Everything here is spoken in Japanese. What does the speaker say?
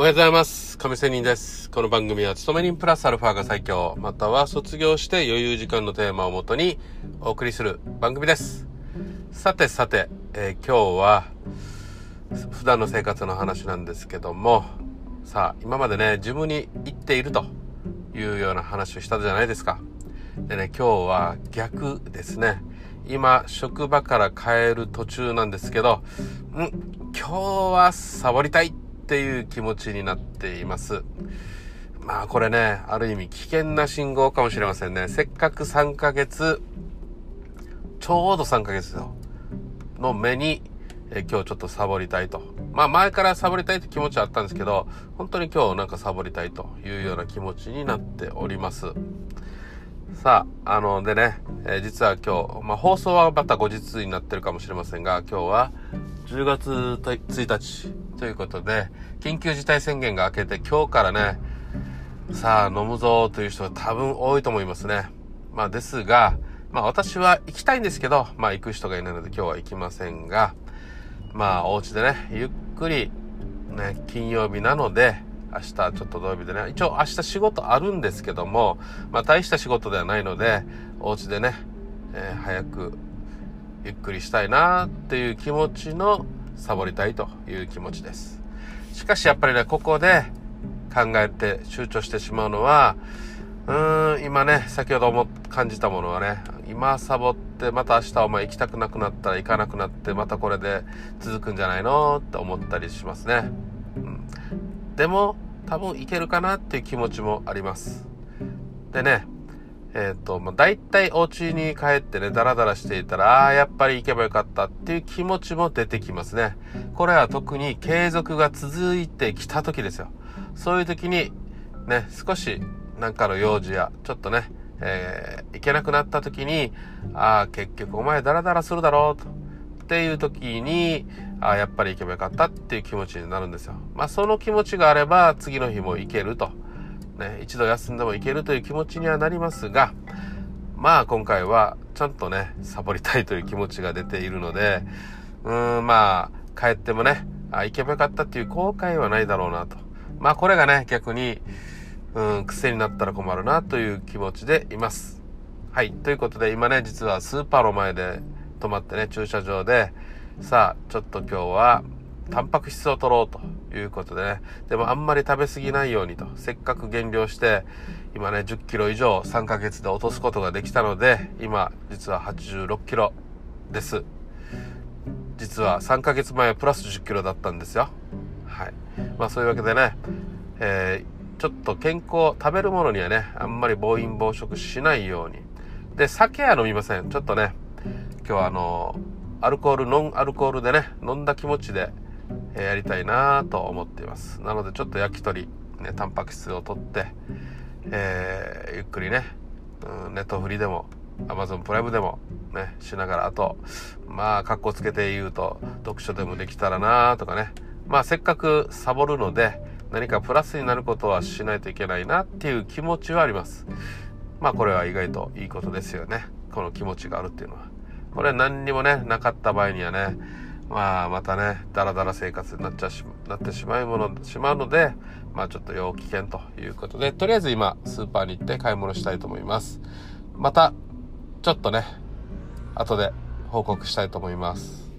おはようございます。亀仙人です。この番組は、勤め人プラスアルファが最強、または卒業して余裕時間のテーマをもとにお送りする番組です。さてさて、えー今日は、普段の生活の話なんですけども、さあ、今までね、ジムに行っているというような話をしたじゃないですか。でね、今日は逆ですね。今、職場から帰る途中なんですけど、ん今日はサボりたいっていう気持ちになっています。まあこれね、ある意味危険な信号かもしれませんね。せっかく3ヶ月、ちょうど3ヶ月よの目に、え今日ちょっとサボりたいと。まあ前からサボりたいって気持ちはあったんですけど、本当に今日なんかサボりたいというような気持ちになっております。さあ、あの、でね、えー実は今日、まあ、放送はまた後日になってるかもしれませんが、今日は10月1日ということで、緊急事態宣言が明けて今日からね、さあ、飲むぞという人が多分多いと思いますね。まあ、ですが、まあ、私は行きたいんですけど、まあ、行く人がいないので今日は行きませんが、まあ、お家でね、ゆっくり、ね、金曜日なので、明日ちょっと土曜日でね、一応明日仕事あるんですけども、まあ大した仕事ではないので、お家でね、えー早くゆっくりしたいなっていう気持ちのサボりたいという気持ちです。しかしやっぱりね、ここで考えて集中してしまうのは、うーん、今ね、先ほども感じたものはね、今サボってまた明日お前行きたくなくなったら行かなくなってまたこれで続くんじゃないのって思ったりしますね。うんでも多分いけるかなっていう気持ちもあります。でね、えっ、と、まあ、大体お家に帰ってね、ダラダラしていたら、ああ、やっぱり行けばよかったっていう気持ちも出てきますね。これは特に継続が続いてきた時ですよ。そういう時に、ね、少しなんかの用事や、ちょっとね、えー行けなくなった時に、ああ、結局お前ダラダラするだろうと。っていう時に、ああやっぱり行けばよかったっていう気持ちになるんですよ。まあその気持ちがあれば次の日も行けると。ね、一度休んでも行けるという気持ちにはなりますが、まあ今回はちゃんとね、サボりたいという気持ちが出ているので、うーん、まあ帰ってもね、あ行けばよかったっていう後悔はないだろうなと。まあこれがね、逆に、うん、癖になったら困るなという気持ちでいます。はい。ということで、今ね、実はスーパーの前で止まってね、駐車場で、さあ、ちょっと今日は、タンパク質を取ろうということでね、でもあんまり食べ過ぎないようにと、せっかく減量して、今ね、10キロ以上3ヶ月で落とすことができたので、今、実は86キロです。実は3ヶ月前はプラス10キロだったんですよ。はい。まあそういうわけでね、えーちょっと健康、食べるものにはね、あんまり暴飲暴食しないように。で、酒は飲みません。ちょっとね、今日はあの、アルコール、ノンアルコールでね、飲んだ気持ちで、えやりたいなと思っています。なのでちょっと焼き鳥、ね、タンパク質を取って、えーゆっくりね、うん、ネットフリでも、アマゾンプライムでも、ね、しながら、あと、まあ、格好つけて言うと、読書でもできたらなとかね。まあ、せっかくサボるので、何かプラスになることはしないといけないなっていう気持ちはあります。まあ、これは意外といいことですよね。この気持ちがあるっていうのは。これは何にもね、なかった場合にはね、まあ、またね、ダラダラ生活になっちゃし、なってしまうもの、しまうので、まあ、ちょっと要危険ということで、とりあえず今、スーパーに行って買い物したいと思います。また、ちょっとね、後で報告したいと思います。